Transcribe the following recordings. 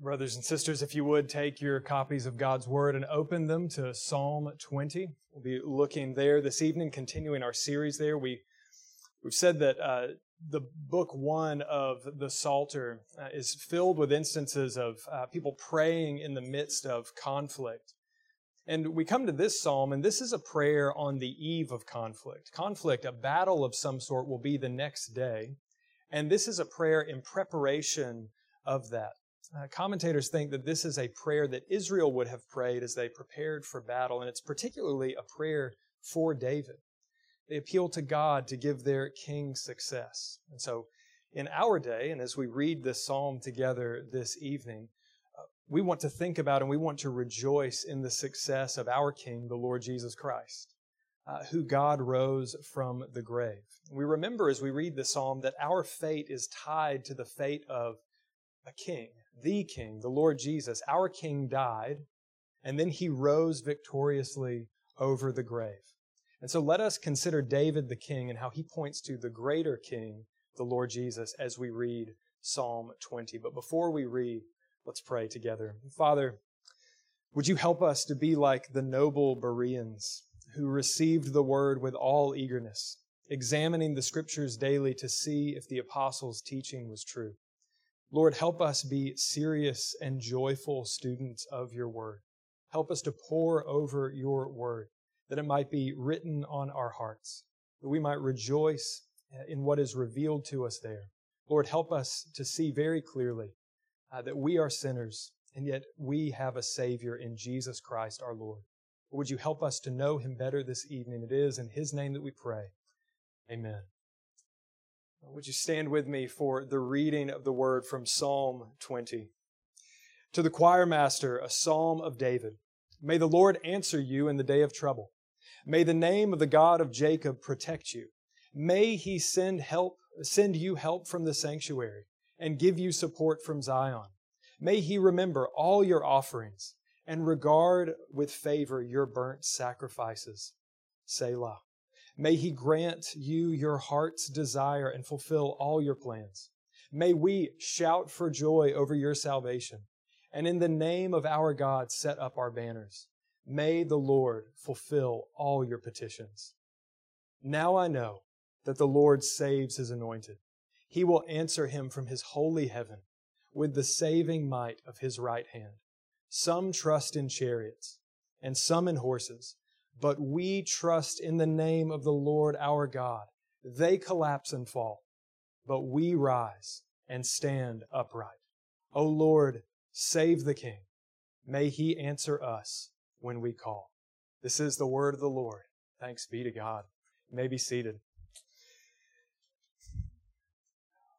Brothers and sisters, if you would take your copies of God's Word and open them to Psalm 20. We'll be looking there this evening, continuing our series there. We, we've said that uh, the book one of the Psalter uh, is filled with instances of uh, people praying in the midst of conflict. And we come to this psalm, and this is a prayer on the eve of conflict. Conflict, a battle of some sort, will be the next day. And this is a prayer in preparation of that. Uh, commentators think that this is a prayer that Israel would have prayed as they prepared for battle, and it's particularly a prayer for David. They appeal to God to give their king success. And so, in our day, and as we read this psalm together this evening, uh, we want to think about and we want to rejoice in the success of our King, the Lord Jesus Christ, uh, who God rose from the grave. We remember as we read the psalm that our fate is tied to the fate of a king, the king, the Lord Jesus. Our king died, and then he rose victoriously over the grave. And so let us consider David the king and how he points to the greater king, the Lord Jesus, as we read Psalm 20. But before we read, let's pray together. Father, would you help us to be like the noble Bereans who received the word with all eagerness, examining the scriptures daily to see if the apostles' teaching was true? Lord, help us be serious and joyful students of your word. Help us to pore over your word, that it might be written on our hearts, that we might rejoice in what is revealed to us there. Lord, help us to see very clearly uh, that we are sinners, and yet we have a Savior in Jesus Christ our Lord. Would you help us to know him better this evening? It is in his name that we pray. Amen. Uh, would you stand with me for the reading of the word from Psalm 20? To the choir master, a psalm of David. May the Lord answer you in the day of trouble. May the name of the God of Jacob protect you. May he send help, send you help from the sanctuary and give you support from Zion. May he remember all your offerings and regard with favor your burnt sacrifices. Selah. May He grant you your heart's desire and fulfill all your plans. May we shout for joy over your salvation, and in the name of our God set up our banners. May the Lord fulfill all your petitions. Now I know that the Lord saves his anointed. He will answer him from his holy heaven with the saving might of his right hand. Some trust in chariots and some in horses but we trust in the name of the Lord our God. They collapse and fall, but we rise and stand upright. O Lord, save the King. May he answer us when we call. This is the word of the Lord. Thanks be to God. You may be seated.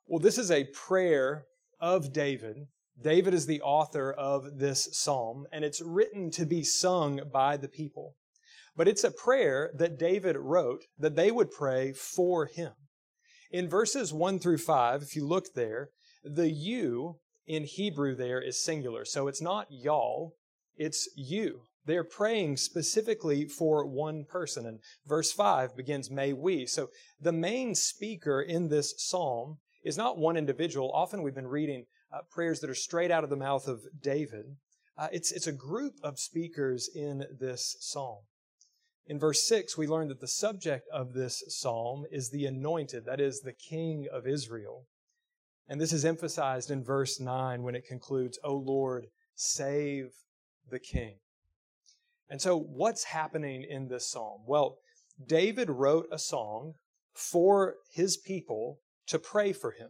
Well, this is a prayer of David. David is the author of this psalm, and it's written to be sung by the people. But it's a prayer that David wrote that they would pray for him. In verses 1 through 5, if you look there, the you in Hebrew there is singular. So it's not y'all, it's you. They're praying specifically for one person. And verse 5 begins, May we. So the main speaker in this psalm is not one individual. Often we've been reading uh, prayers that are straight out of the mouth of David. Uh, it's, it's a group of speakers in this psalm. In verse 6, we learn that the subject of this psalm is the anointed, that is, the king of Israel. And this is emphasized in verse 9 when it concludes, O Lord, save the king. And so, what's happening in this psalm? Well, David wrote a song for his people to pray for him,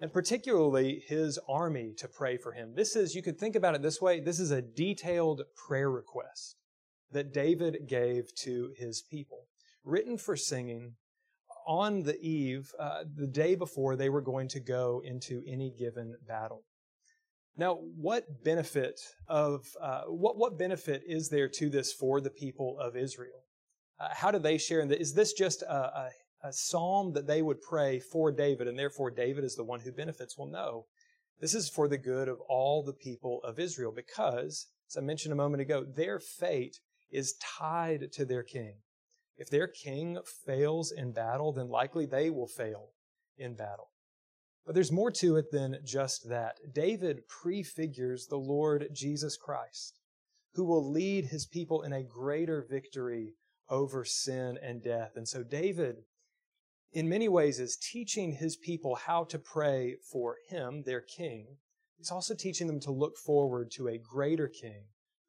and particularly his army to pray for him. This is, you could think about it this way this is a detailed prayer request that David gave to his people, written for singing on the eve, uh, the day before they were going to go into any given battle. Now, what benefit of uh, what what benefit is there to this for the people of Israel? Uh, how do they share in this? Is this just a, a, a psalm that they would pray for David, and therefore David is the one who benefits? Well, no. This is for the good of all the people of Israel because, as I mentioned a moment ago, their fate is tied to their king. If their king fails in battle, then likely they will fail in battle. But there's more to it than just that. David prefigures the Lord Jesus Christ, who will lead his people in a greater victory over sin and death. And so David, in many ways, is teaching his people how to pray for him, their king. He's also teaching them to look forward to a greater king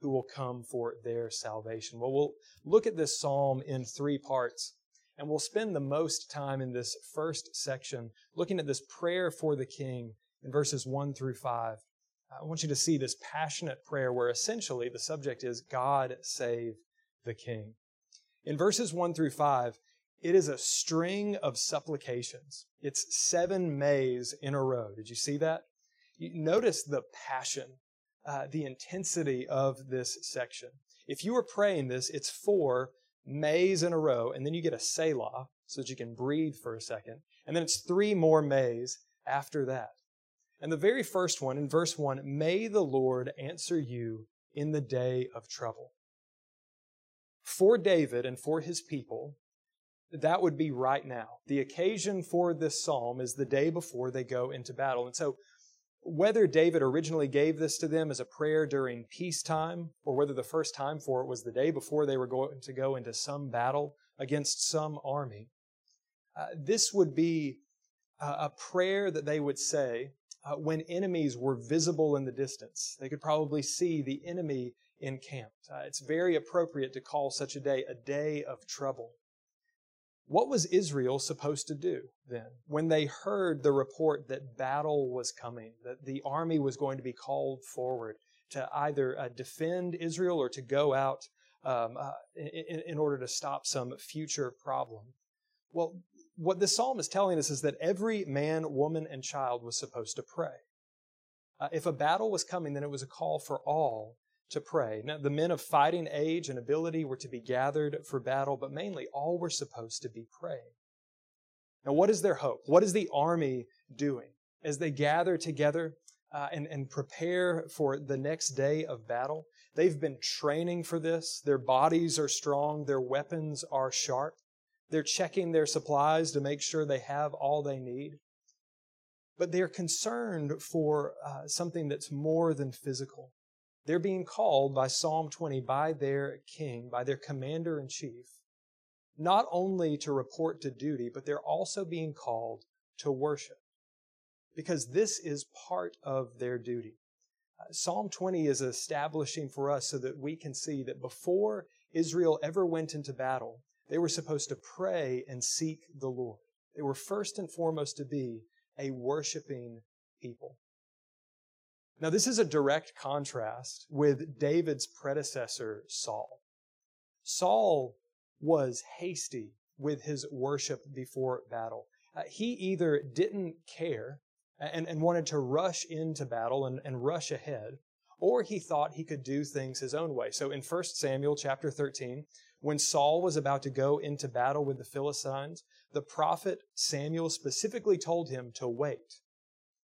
who will come for their salvation. Well, we'll look at this psalm in three parts, and we'll spend the most time in this first section looking at this prayer for the king in verses 1 through 5. I want you to see this passionate prayer where essentially the subject is God save the king. In verses 1 through 5, it is a string of supplications. It's seven mays in a row. Did you see that? You notice the passion uh, the intensity of this section. If you were praying this, it's four mays in a row, and then you get a Selah so that you can breathe for a second, and then it's three more mays after that. And the very first one, in verse 1, may the Lord answer you in the day of trouble. For David and for his people, that would be right now. The occasion for this psalm is the day before they go into battle. And so whether David originally gave this to them as a prayer during peacetime, or whether the first time for it was the day before they were going to go into some battle against some army, uh, this would be a prayer that they would say uh, when enemies were visible in the distance. They could probably see the enemy encamped. Uh, it's very appropriate to call such a day a day of trouble. What was Israel supposed to do then when they heard the report that battle was coming, that the army was going to be called forward to either uh, defend Israel or to go out um, uh, in, in order to stop some future problem? Well, what the psalm is telling us is that every man, woman, and child was supposed to pray. Uh, if a battle was coming, then it was a call for all to pray. Now, the men of fighting age and ability were to be gathered for battle, but mainly all were supposed to be praying. Now, what is their hope? What is the army doing as they gather together uh, and, and prepare for the next day of battle? They've been training for this. Their bodies are strong. Their weapons are sharp. They're checking their supplies to make sure they have all they need. But they're concerned for uh, something that's more than physical. They're being called by Psalm 20 by their king, by their commander in chief, not only to report to duty, but they're also being called to worship because this is part of their duty. Uh, Psalm 20 is establishing for us so that we can see that before Israel ever went into battle, they were supposed to pray and seek the Lord. They were first and foremost to be a worshiping people. Now, this is a direct contrast with David's predecessor, Saul. Saul was hasty with his worship before battle. Uh, he either didn't care and, and wanted to rush into battle and, and rush ahead, or he thought he could do things his own way. So in 1 Samuel chapter 13, when Saul was about to go into battle with the Philistines, the prophet Samuel specifically told him to wait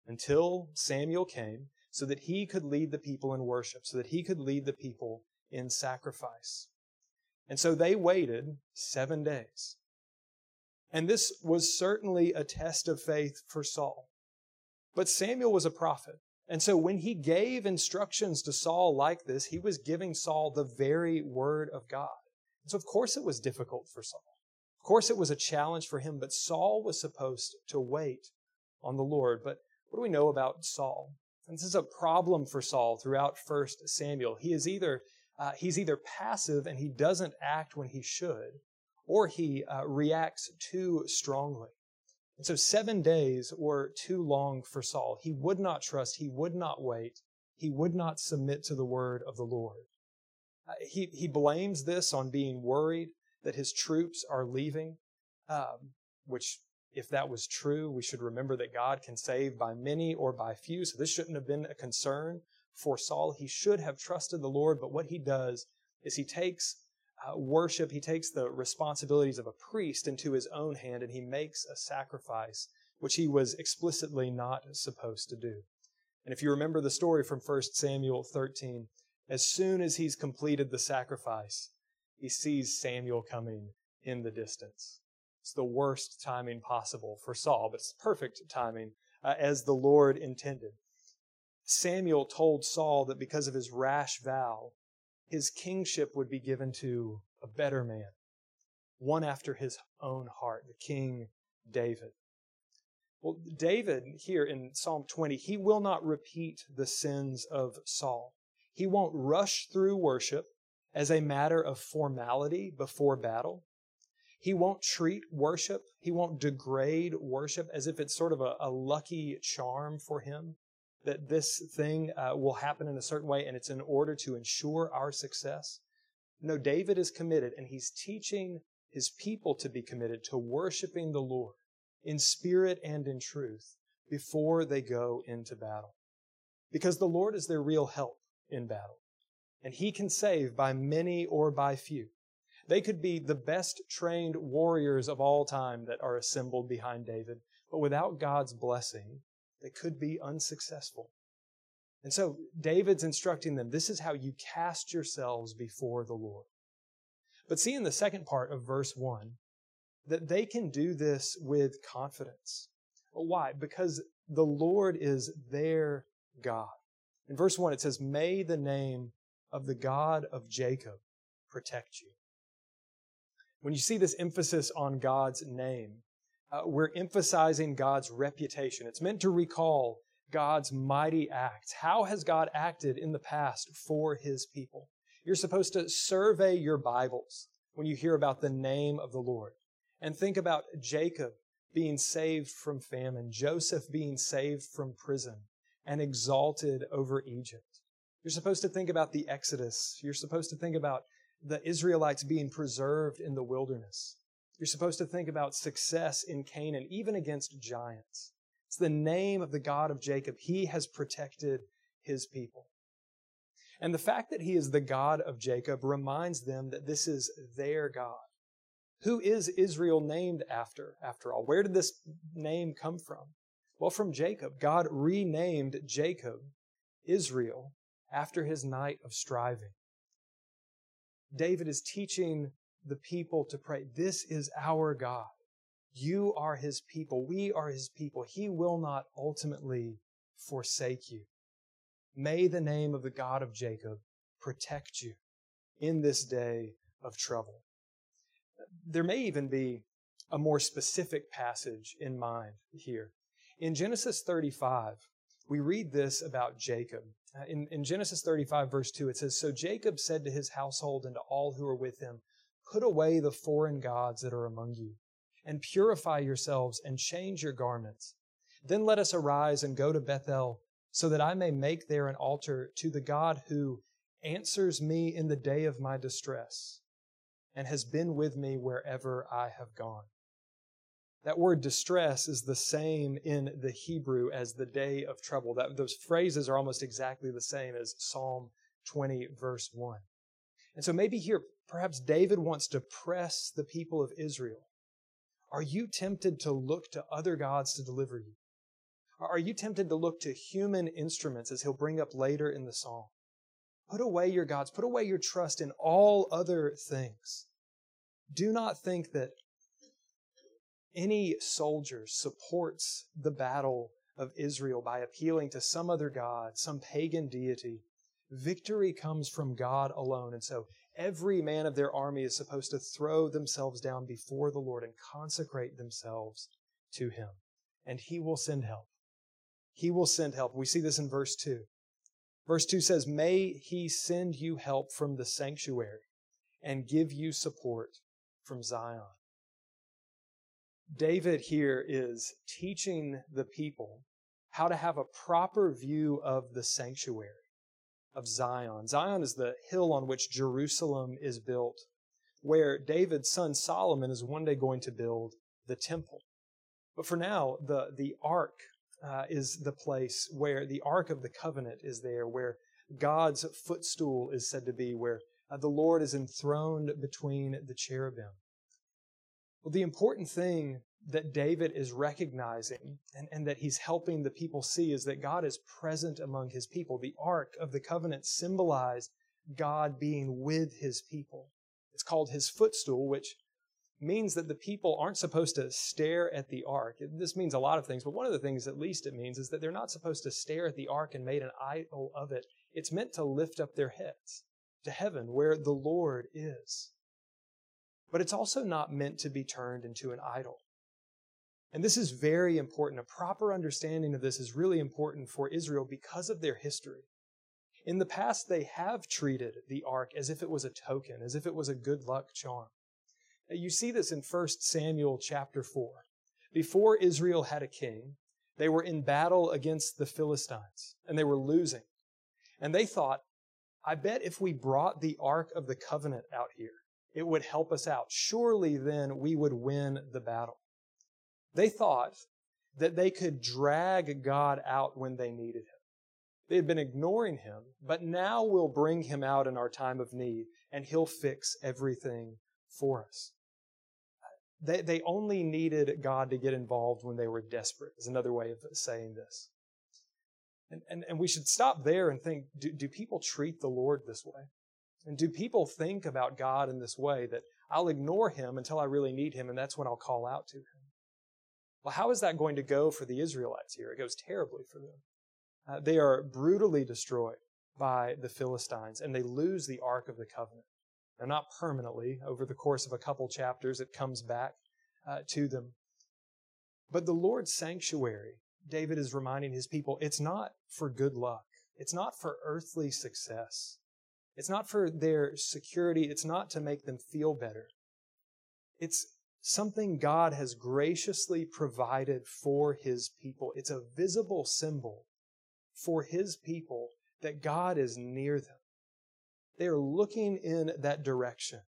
until Samuel came so that he could lead the people in worship, so that he could lead the people in sacrifice. And so they waited seven days. And this was certainly a test of faith for Saul. But Samuel was a prophet. And so when he gave instructions to Saul like this, he was giving Saul the very word of God. And so of course it was difficult for Saul. Of course it was a challenge for him, but Saul was supposed to wait on the Lord. But what do we know about Saul? And this is a problem for Saul throughout 1 Samuel. He is either, uh, he's either passive and he doesn't act when he should, or he uh, reacts too strongly. And so seven days were too long for Saul. He would not trust, he would not wait, he would not submit to the word of the Lord. Uh, he, he blames this on being worried that his troops are leaving, um, which if that was true, we should remember that God can save by many or by few. So this shouldn't have been a concern for Saul. He should have trusted the Lord, but what he does is he takes uh, worship, he takes the responsibilities of a priest into his own hand and he makes a sacrifice, which he was explicitly not supposed to do. And if you remember the story from 1 Samuel 13, as soon as he's completed the sacrifice, he sees Samuel coming in the distance. It's the worst timing possible for Saul, but it's perfect timing uh, as the Lord intended. Samuel told Saul that because of his rash vow, his kingship would be given to a better man, one after his own heart, the King David. Well, David here in Psalm 20, he will not repeat the sins of Saul. He won't rush through worship as a matter of formality before battle. He won't treat worship, he won't degrade worship as if it's sort of a, a lucky charm for him that this thing uh, will happen in a certain way and it's in order to ensure our success. No, David is committed and he's teaching his people to be committed to worshiping the Lord in spirit and in truth before they go into battle. Because the Lord is their real help in battle. And he can save by many or by few. They could be the best trained warriors of all time that are assembled behind David, but without God's blessing, they could be unsuccessful. And so David's instructing them this is how you cast yourselves before the Lord. But see in the second part of verse 1 that they can do this with confidence. Why? Because the Lord is their God. In verse 1, it says, May the name of the God of Jacob protect you. When you see this emphasis on God's name, uh, we're emphasizing God's reputation. It's meant to recall God's mighty acts. How has God acted in the past for his people? You're supposed to survey your Bibles when you hear about the name of the Lord. And think about Jacob being saved from famine, Joseph being saved from prison and exalted over Egypt. You're supposed to think about the Exodus. You're supposed to think about the Israelites being preserved in the wilderness. You're supposed to think about success in Canaan, even against giants. It's the name of the God of Jacob. He has protected his people. And the fact that he is the God of Jacob reminds them that this is their God. Who is Israel named after, after all? Where did this name come from? Well, from Jacob. God renamed Jacob Israel after his night of striving. David is teaching the people to pray. This is our God. You are his people. We are his people. He will not ultimately forsake you. May the name of the God of Jacob protect you in this day of trouble there may even be a more specific passage in mind here. In Genesis 35, we read this about Jacob. Uh, in, in Genesis 35, verse 2, it says, So Jacob said to his household and to all who were with him, Put away the foreign gods that are among you, and purify yourselves and change your garments. Then let us arise and go to Bethel, so that I may make there an altar to the God who answers me in the day of my distress and has been with me wherever I have gone. That word distress is the same in the Hebrew as the day of trouble. That, those phrases are almost exactly the same as Psalm 20, verse 1. And so maybe here, perhaps David wants to press the people of Israel. Are you tempted to look to other gods to deliver you? Are you tempted to look to human instruments, as he'll bring up later in the psalm? Put away your gods. Put away your trust in all other things. Do not think that any soldier supports the battle of Israel by appealing to some other God, some pagan deity. Victory comes from God alone. And so every man of their army is supposed to throw themselves down before the Lord and consecrate themselves to Him. And He will send help. He will send help. We see this in verse 2. Verse 2 says, May he send you help from the sanctuary and give you support from Zion. David here is teaching the people how to have a proper view of the sanctuary of Zion. Zion is the hill on which Jerusalem is built, where David's son Solomon is one day going to build the temple. But for now, the, the ark uh, is the place where the Ark of the Covenant is there, where God's footstool is said to be, where uh, the Lord is enthroned between the cherubim. Well, the important thing that David is recognizing and, and that he's helping the people see is that God is present among his people. The Ark of the Covenant symbolized God being with his people. It's called his footstool, which means that the people aren't supposed to stare at the ark. This means a lot of things, but one of the things, at least it means, is that they're not supposed to stare at the ark and make an idol of it. It's meant to lift up their heads to heaven where the Lord is. But it's also not meant to be turned into an idol. And this is very important. A proper understanding of this is really important for Israel because of their history. In the past, they have treated the ark as if it was a token, as if it was a good luck charm. You see this in 1 Samuel chapter 4. Before Israel had a king, they were in battle against the Philistines, and they were losing. And they thought, I bet if we brought the Ark of the Covenant out here, it would help us out. Surely then we would win the battle. They thought that they could drag God out when they needed him. They had been ignoring him, but now we'll bring him out in our time of need, and he'll fix everything for us. They, they only needed God to get involved when they were desperate, is another way of saying this. And, and, and we should stop there and think do, do people treat the Lord this way? And do people think about God in this way that I'll ignore him until I really need him, and that's when I'll call out to him? Well, how is that going to go for the Israelites here? It goes terribly for them. Uh, they are brutally destroyed by the Philistines, and they lose the Ark of the Covenant. Now, not permanently. Over the course of a couple chapters, it comes back uh, to them. But the Lord's sanctuary, David is reminding his people, it's not for good luck. It's not for earthly success. It's not for their security. It's not to make them feel better. It's something God has graciously provided for his people. It's a visible symbol for his people that God is near them. They are looking in that direction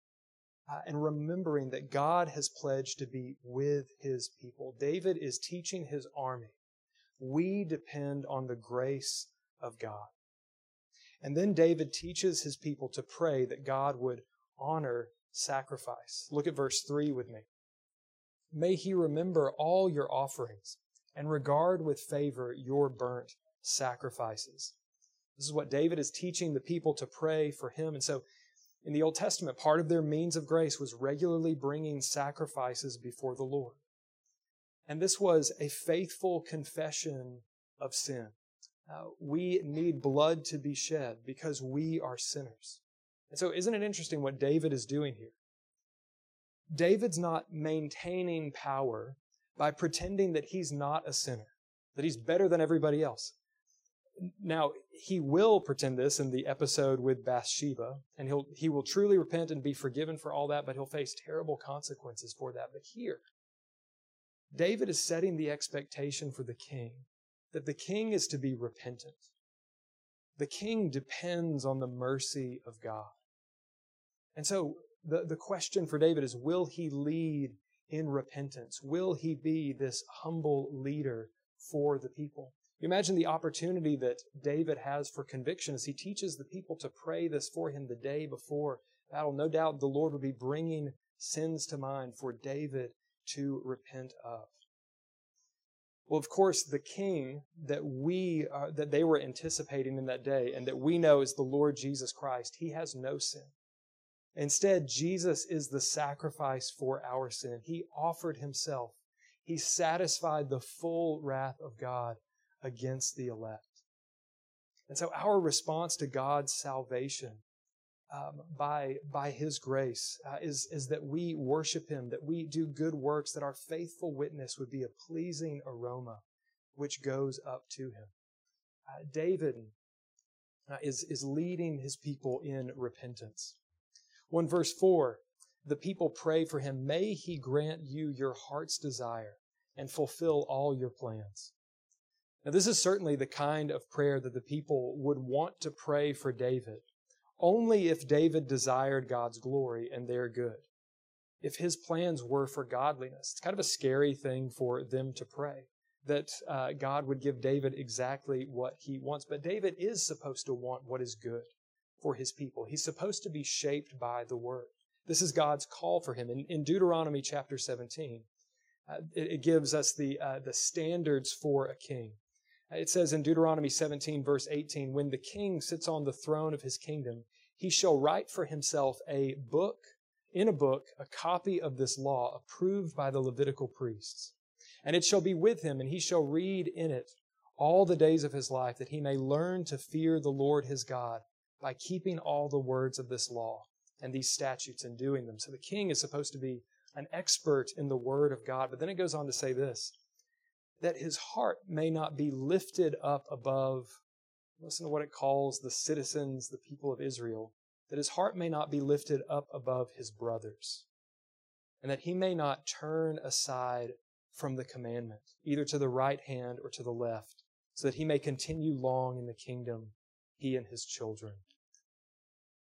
uh, and remembering that God has pledged to be with his people. David is teaching his army. We depend on the grace of God. And then David teaches his people to pray that God would honor sacrifice. Look at verse 3 with me. May he remember all your offerings and regard with favor your burnt sacrifices. This is what David is teaching the people to pray for him. And so in the Old Testament, part of their means of grace was regularly bringing sacrifices before the Lord. And this was a faithful confession of sin. Uh, we need blood to be shed because we are sinners. And so, isn't it interesting what David is doing here? David's not maintaining power by pretending that he's not a sinner, that he's better than everybody else. Now, he will pretend this in the episode with Bathsheba, and he'll, he will truly repent and be forgiven for all that, but he'll face terrible consequences for that. But here, David is setting the expectation for the king that the king is to be repentant. The king depends on the mercy of God. And so the, the question for David is will he lead in repentance? Will he be this humble leader for the people? You imagine the opportunity that David has for conviction as he teaches the people to pray this for him the day before battle. No doubt the Lord would be bringing sins to mind for David to repent of. Well, of course, the king that we uh, that they were anticipating in that day, and that we know is the Lord Jesus Christ, he has no sin. Instead, Jesus is the sacrifice for our sin. He offered himself. He satisfied the full wrath of God against the elect. And so our response to God's salvation um, by, by His grace uh, is, is that we worship Him, that we do good works, that our faithful witness would be a pleasing aroma which goes up to Him. Uh, David uh, is, is leading his people in repentance. One verse 4, the people pray for him, may he grant you your heart's desire and fulfill all your plans. Now, this is certainly the kind of prayer that the people would want to pray for David, only if David desired God's glory and their good. If his plans were for godliness, it's kind of a scary thing for them to pray that uh, God would give David exactly what he wants. But David is supposed to want what is good for his people. He's supposed to be shaped by the word. This is God's call for him. In, in Deuteronomy chapter 17, uh, it, it, gives us the, uh, the standards for a king. It says in Deuteronomy 17, verse 18, when the king sits on the throne of his kingdom, he shall write for himself a book in a book a copy of this law approved by the Levitical priests. And it shall be with him, and he shall read in it all the days of his life, that he may learn to fear the Lord his God by keeping all the words of this law and these statutes and doing them. So the king is supposed to be an expert in the word of God. But then it goes on to say this that his heart may not be lifted up above, listen to what it calls the citizens, the people of Israel, that his heart may not be lifted up above his brothers, and that he may not turn aside from the commandment, either to the right hand or to the left, so that he may continue long in the kingdom, he and his children.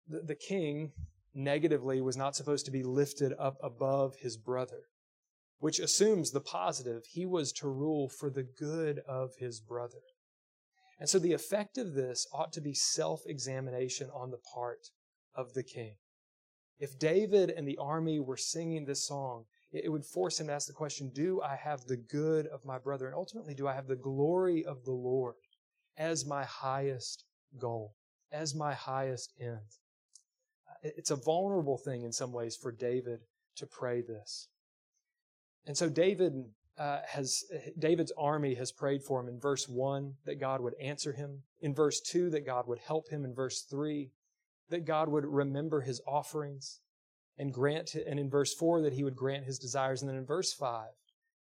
The, the king, negatively, was not supposed to be lifted up above his brother, which assumes the positive. He was to rule for the good of his brother. And so the effect of this ought to be self examination on the part of the king. If David and the army were singing this song, it would force him to ask the question Do I have the good of my brother? And ultimately, do I have the glory of the Lord as my highest goal, as my highest end? Uh, it's a vulnerable thing in some ways for David to pray this. And so David uh, has David's army has prayed for him in verse 1 that God would answer him, in verse 2 that God would help him, in verse 3 that God would remember his offerings and grant and in verse 4 that he would grant his desires and then in verse 5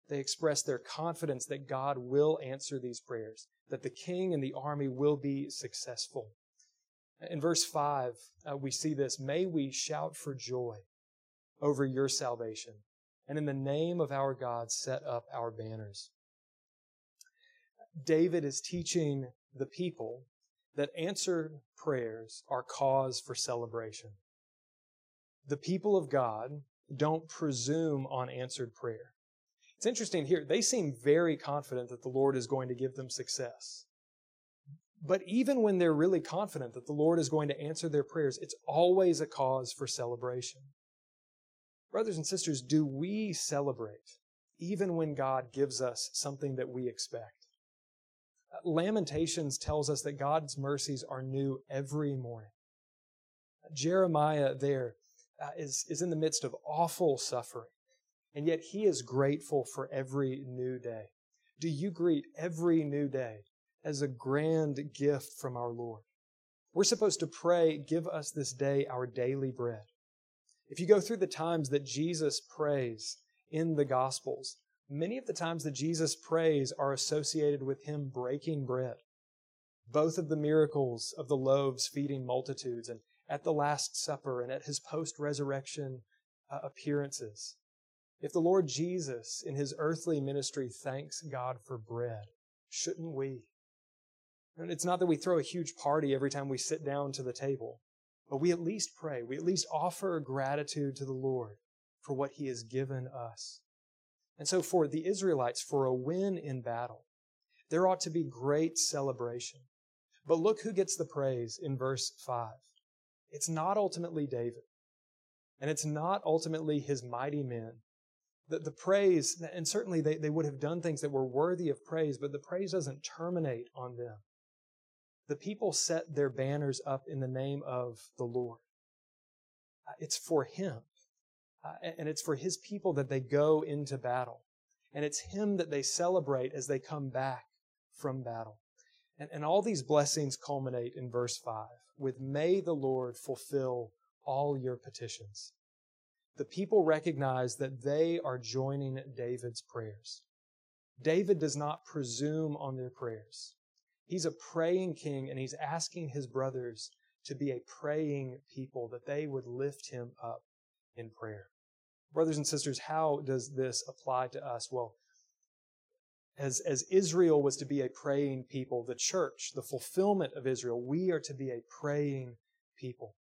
they express their confidence that God will answer these prayers, that the king and the army will be successful. In verse 5, uh, we see this May we shout for joy over your salvation, and in the name of our God set up our banners. David is teaching the people that answered prayers are cause for celebration. The people of God don't presume on answered prayer. It's interesting here, they seem very confident that the Lord is going to give them success. But even when they're really confident that the Lord is going to answer their prayers, it's always a cause for celebration. Brothers and sisters, do we celebrate even when God gives us something that we expect? Lamentations tells us that God's mercies are new every morning. Jeremiah there uh, is is in the midst of awful suffering, and yet he is grateful for every new day. Do you greet every new day as a grand gift from our Lord? We're supposed to pray, give us this day our daily bread. If you go through the times that Jesus prays in the Gospels, Many of the times that Jesus prays are associated with him breaking bread. Both of the miracles of the loaves feeding multitudes and at the Last Supper and at his post resurrection uh, appearances. If the Lord Jesus in his earthly ministry thanks God for bread, shouldn't we? It's not that we throw a huge party every time we sit down to the table, but we at least pray. We at least offer gratitude to the Lord for what he has given us. And so, for the Israelites, for a win in battle, there ought to be great celebration. But look who gets the praise in verse 5. It's not ultimately David, and it's not ultimately his mighty men. The, the praise, and certainly they, they would have done things that were worthy of praise, but the praise doesn't terminate on them. The people set their banners up in the name of the Lord. Uh, it's for Him. Uh, and it's for his people that they go into battle. And it's him that they celebrate as they come back from battle. And, and all these blessings culminate in verse 5 with, May the Lord fulfill all your petitions. The people recognize that they are joining David's prayers. David does not presume on their prayers. He's a praying king and he's asking his brothers to be a praying people, that they would lift him up in prayer. Brothers and sisters, how does this apply to us? Well, as, as Israel was to be a praying people, the church, the fulfillment of Israel, we are to be a praying people.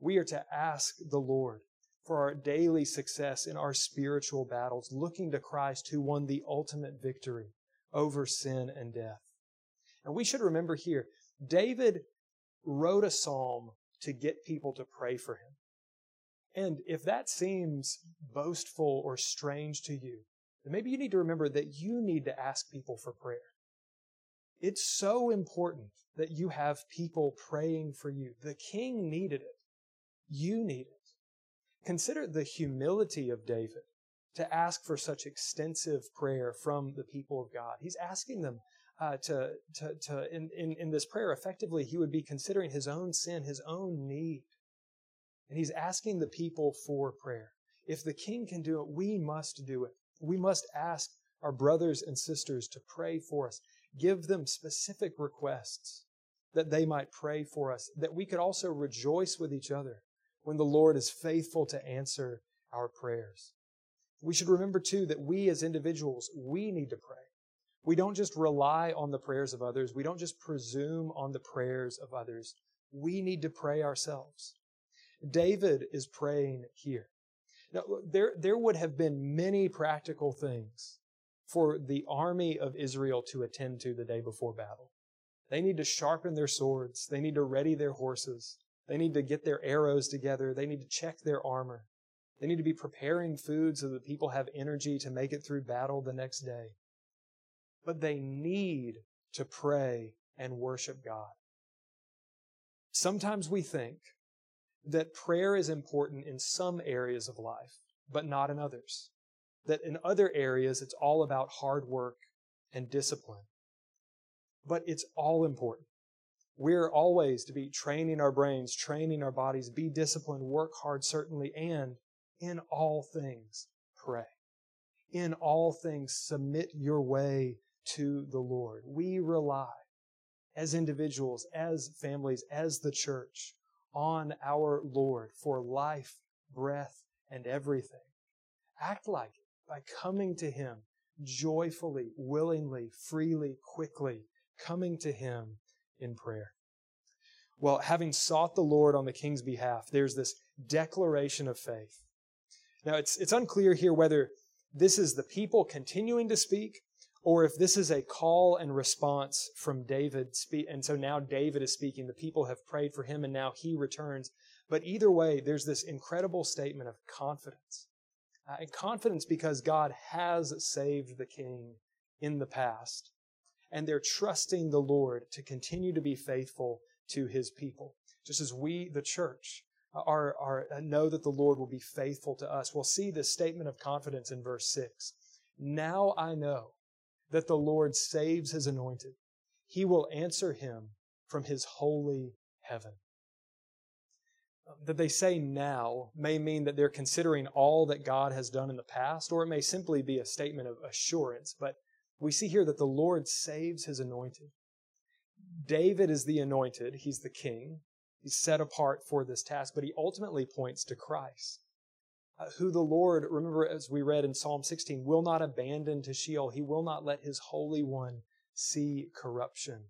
We are to ask the Lord for our daily success in our spiritual battles, looking to Christ who won the ultimate victory over sin and death. And we should remember here, David wrote a psalm to get people to pray for him. And if that seems boastful or strange to you, then maybe you need to remember that you need to ask people for prayer. It's so important that you have people praying for you. The king needed it. You need it. Consider the humility of David to ask for such extensive prayer from the people of God. He's asking them uh, to, to, to in, in, in this prayer, effectively, he would be considering his own sin, his own need. And he's asking the people for prayer. If the king can do it, we must do it. We must ask our brothers and sisters to pray for us. Give them specific requests that they might pray for us, that we could also rejoice with each other when the Lord is faithful to answer our prayers. We should remember too that we as individuals, we need to pray. We don't just rely on the prayers of others. We don't just presume on the prayers of others. We need to pray ourselves. David is praying here. Now, there, there would have been many practical things for the army of Israel to attend to the day before battle. They need to sharpen their swords. They need to ready their horses. They need to get their arrows together. They need to check their armor. They need to be preparing food so that people have energy to make it through battle the next day. But they need to pray and worship God. Sometimes we think that prayer is important in some areas of life, but not in others. That in other areas, it's all about hard work and discipline. But it's all important. We're always to be training our brains, training our bodies, be disciplined, work hard, certainly, and in all things, pray. In all things, submit your way to the Lord. We rely as individuals, as families, as the church on our Lord for life, breath, and everything. Act like it by coming to Him joyfully, willingly, freely, quickly, coming to Him in prayer. Well, having sought the Lord on the king's behalf, there's this declaration of faith. Now, it's, it's unclear here whether this is the people continuing to speak or if this is a call and response from David, and so now David is speaking, the people have prayed for him, and now he returns. But either way, there's this incredible statement of confidence. Uh, and confidence because God has saved the king in the past, and they're trusting the Lord to continue to be faithful to his people. Just as we, the church, are, are uh, know that the Lord will be faithful to us. We'll see this statement of confidence in verse 6. Now I know that the Lord saves his anointed. He will answer him from his holy heaven. Um, that they say now may mean that they're considering all that God has done in the past, or it may simply be a statement of assurance. But we see here that the Lord saves his anointed. David is the anointed, he's the king. He's set apart for this task, but he ultimately points to Christ uh, who the Lord, remember as we read in Psalm 16, will not abandon to Sheol. He will not let his Holy One see corruption.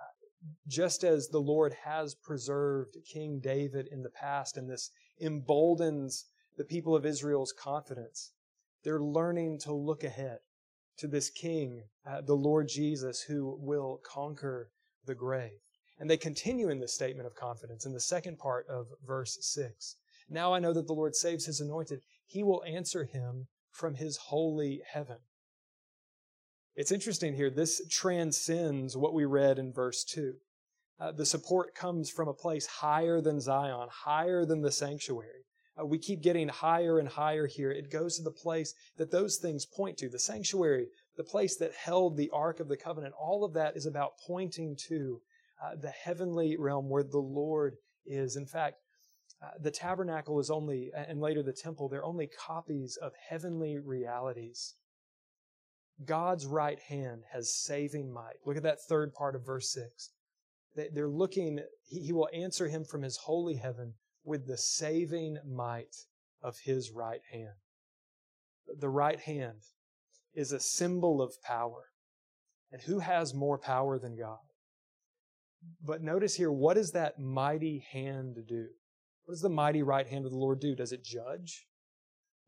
Uh, just as the Lord has preserved King David in the past, and this emboldens the people of Israel's confidence, they're learning to look ahead to this King, uh, the Lord Jesus, who will conquer the grave. And they continue in this statement of confidence in the second part of verse 6. Now I know that the Lord saves his anointed. He will answer him from his holy heaven. It's interesting here. This transcends what we read in verse 2. Uh, the support comes from a place higher than Zion, higher than the sanctuary. Uh, we keep getting higher and higher here. It goes to the place that those things point to the sanctuary, the place that held the Ark of the Covenant. All of that is about pointing to uh, the heavenly realm where the Lord is. In fact, uh, the tabernacle is only, and later the temple, they're only copies of heavenly realities. God's right hand has saving might. Look at that third part of verse 6. They're looking, he will answer him from his holy heaven with the saving might of his right hand. The right hand is a symbol of power. And who has more power than God? But notice here, what does that mighty hand do? What does the mighty right hand of the Lord do? Does it judge?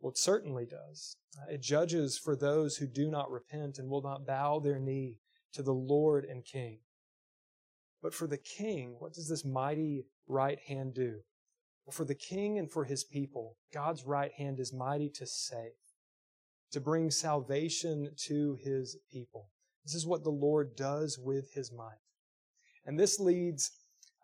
Well, it certainly does. Uh, it judges for those who do not repent and will not bow their knee to the Lord and King. But for the king, what does this mighty right hand do? Well, for the king and for his people, God's right hand is mighty to save, to bring salvation to his people. This is what the Lord does with his might. And this leads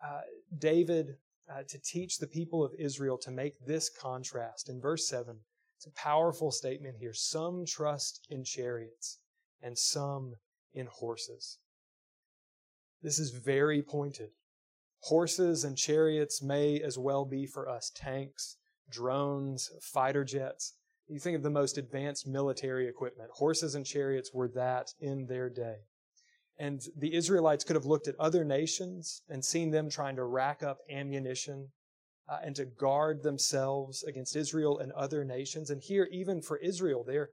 uh, David uh, to teach the people of Israel to make this contrast. In verse 7, it's a powerful statement here. Some trust in chariots and some in horses. This is very pointed. Horses and chariots may as well be for us tanks, drones, fighter jets. You think of the most advanced military equipment. Horses and chariots were that in their day. And the Israelites could have looked at other nations and seen them trying to rack up ammunition uh, and to guard themselves against Israel and other nations. And here, even for Israel, they're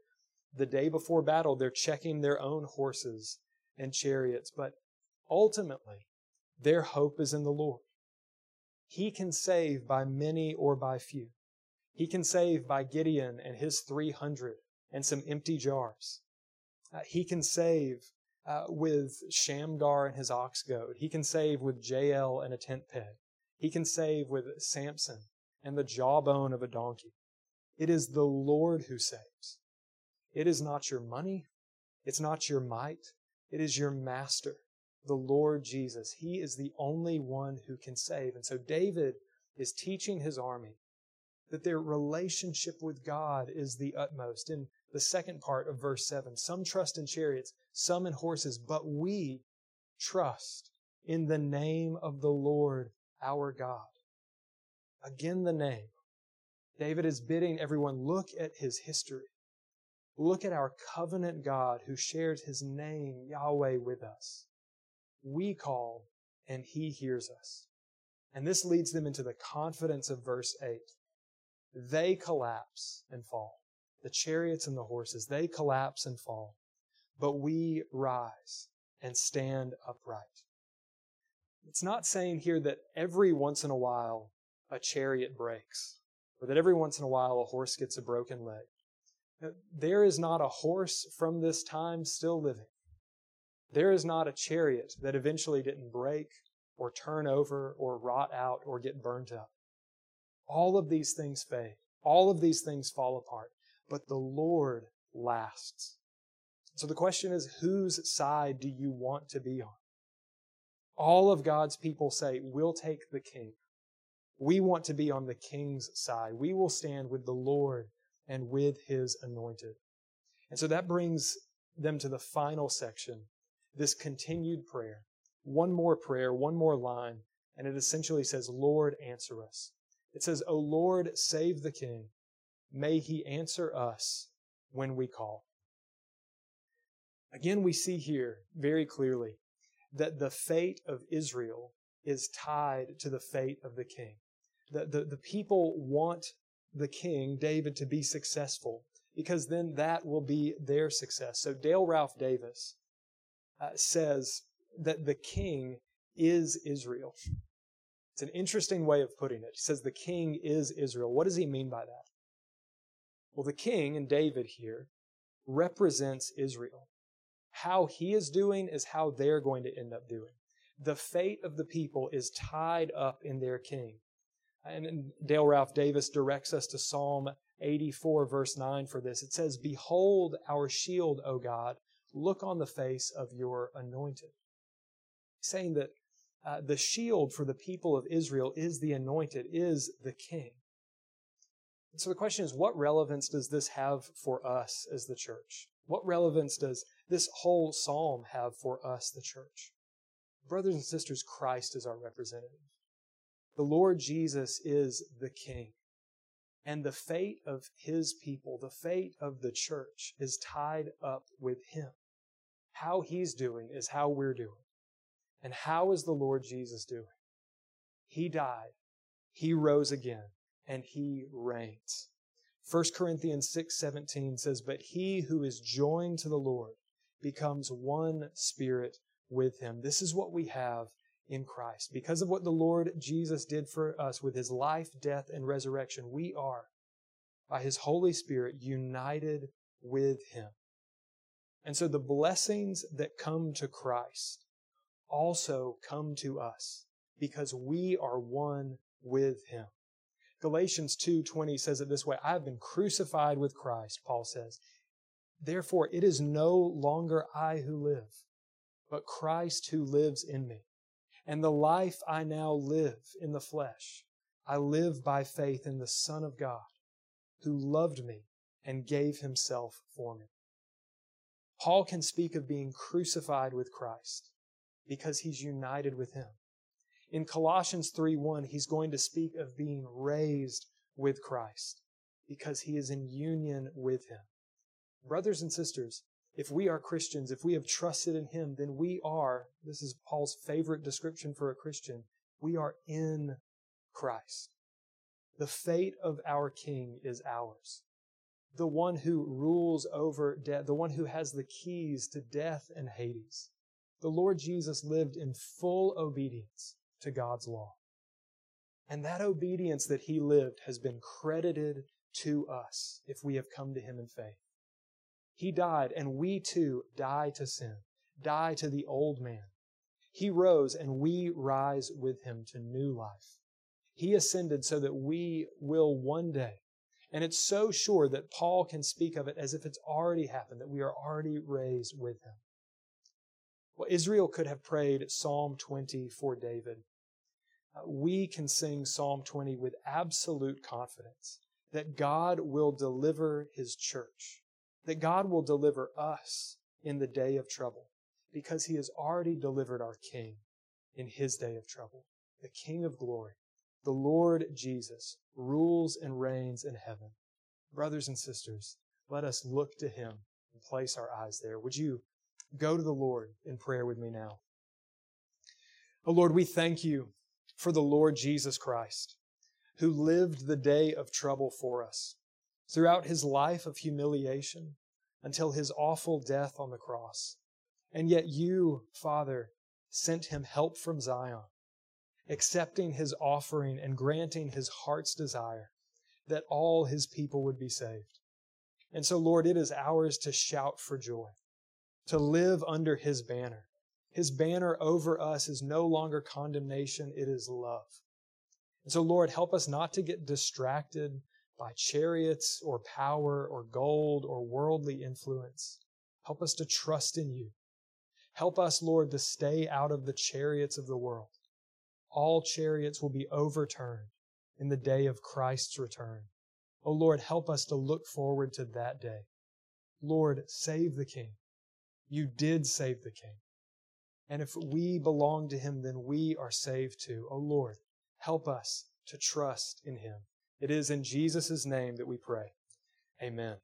the day before battle, they're checking their own horses and chariots. But ultimately, their hope is in the Lord. He can save by many or by few. He can save by Gideon and his 300 and some empty jars. Uh, he can save uh, with Shamgar and his ox goad. He can save with Jael and a tent peg. He can save with Samson and the jawbone of a donkey. It is the Lord who saves. It is not your money. It's not your might. It is your master, the Lord Jesus. He is the only one who can save. And so David is teaching his army that their relationship with God is the utmost. In the second part of verse 7, some trust in chariots, some in horses, but we trust in the name of the Lord our God. Again, the name. David is bidding everyone look at his history. Look at our covenant God who shares his name, Yahweh, with us. We call and he hears us. And this leads them into the confidence of verse 8. They collapse and fall. The chariots and the horses, they collapse and fall. But we rise and stand upright. It's not saying here that every once in a while a chariot breaks, or that every once in a while a horse gets a broken leg. There is not a horse from this time still living. There is not a chariot that eventually didn't break or turn over or rot out or get burnt up. All of these things fade. All of these things fall apart. But the Lord lasts. So the question is, whose side do you want to be on? All of God's people say, we'll take the king. We want to be on the king's side. We will stand with the Lord and with his anointed. And so that brings them to the final section, this continued prayer. One more prayer, one more line, and it essentially says, Lord, answer us. It says, O Lord, save the king. May he answer us when we call. Again, we see here very clearly that the fate of Israel is tied to the fate of the king. The, the, the people want the king, David, to be successful because then that will be their success. So Dale Ralph Davis uh, says that the king is Israel. It's an interesting way of putting it. He says the king is Israel. What does he mean by that? Well, the king and David here represents Israel. How he is doing is how they're going to end up doing. The fate of the people is tied up in their king. And Dale Ralph Davis directs us to Psalm 84, verse 9 for this. It says, Behold our shield, O God. Look on the face of your anointed. Saying that uh, the shield for the people of Israel is the anointed, is the king. And so the question is, what relevance does this have for us as the church? What relevance does this whole psalm have for us, the church? Brothers and sisters, Christ is our representative. The Lord Jesus is the King. And the fate of his people, the fate of the church, is tied up with him. How he's doing is how we're doing. And how is the Lord Jesus doing? He died, he rose again, and he reigns. 1 Corinthians 6:17 says, "But he who is joined to the Lord becomes one spirit with him." This is what we have in Christ. Because of what the Lord Jesus did for us with his life, death, and resurrection, we are, by his Holy Spirit, united with him. And so the blessings that come to Christ also come to us because we are one with him. Galatians 2:20 says it this way, I have been crucified with Christ, Paul says. Therefore it is no longer I who live, but Christ who lives in me. And the life I now live in the flesh, I live by faith in the Son of God, who loved me and gave himself for me. Paul can speak of being crucified with Christ because he's united with him. In Colossians 3 1, he's going to speak of being raised with Christ because he is in union with him. Brothers and sisters, if we are Christians, if we have trusted in him, then we are, this is Paul's favorite description for a Christian, we are in Christ. The fate of our King is ours. The one who rules over death, the one who has the keys to death and Hades. The Lord Jesus lived in full obedience to God's law. And that obedience that he lived has been credited to us if we have come to him in faith. He died, and we too die to sin, die to the old man. He rose, and we rise with him to new life. He ascended so that we will one day. And it's so sure that Paul can speak of it as if it's already happened, that we are already raised with him. Well, Israel could have prayed Psalm 20 for David. Uh, we can sing Psalm 20 with absolute confidence that God will deliver his church, that God will deliver us in the day of trouble, because he has already delivered our King in his day of trouble, the King of glory. The Lord Jesus rules and reigns in heaven. Brothers and sisters, let us look to him and place our eyes there. Would you go to the Lord in prayer with me now? Oh Lord, we thank you for the Lord Jesus Christ, who lived the day of trouble for us throughout his life of humiliation until his awful death on the cross. And yet you, Father, sent him help from Zion accepting his offering and granting his heart's desire that all his people would be saved. And so, Lord, it is ours to shout for joy, to live under his banner. His banner over us is no longer condemnation, it is love. And so, Lord, help us not to get distracted by chariots or power or gold or worldly influence. Help us to trust in you. Help us, Lord, to stay out of the chariots of the world all chariots will be overturned in the day of Christ's return. Oh Lord, help us to look forward to that day. Lord, save the King. You did save the King. And if we belong to him, then we are saved too. Oh Lord, help us to trust in him. It is in Jesus' name that we pray. Amen.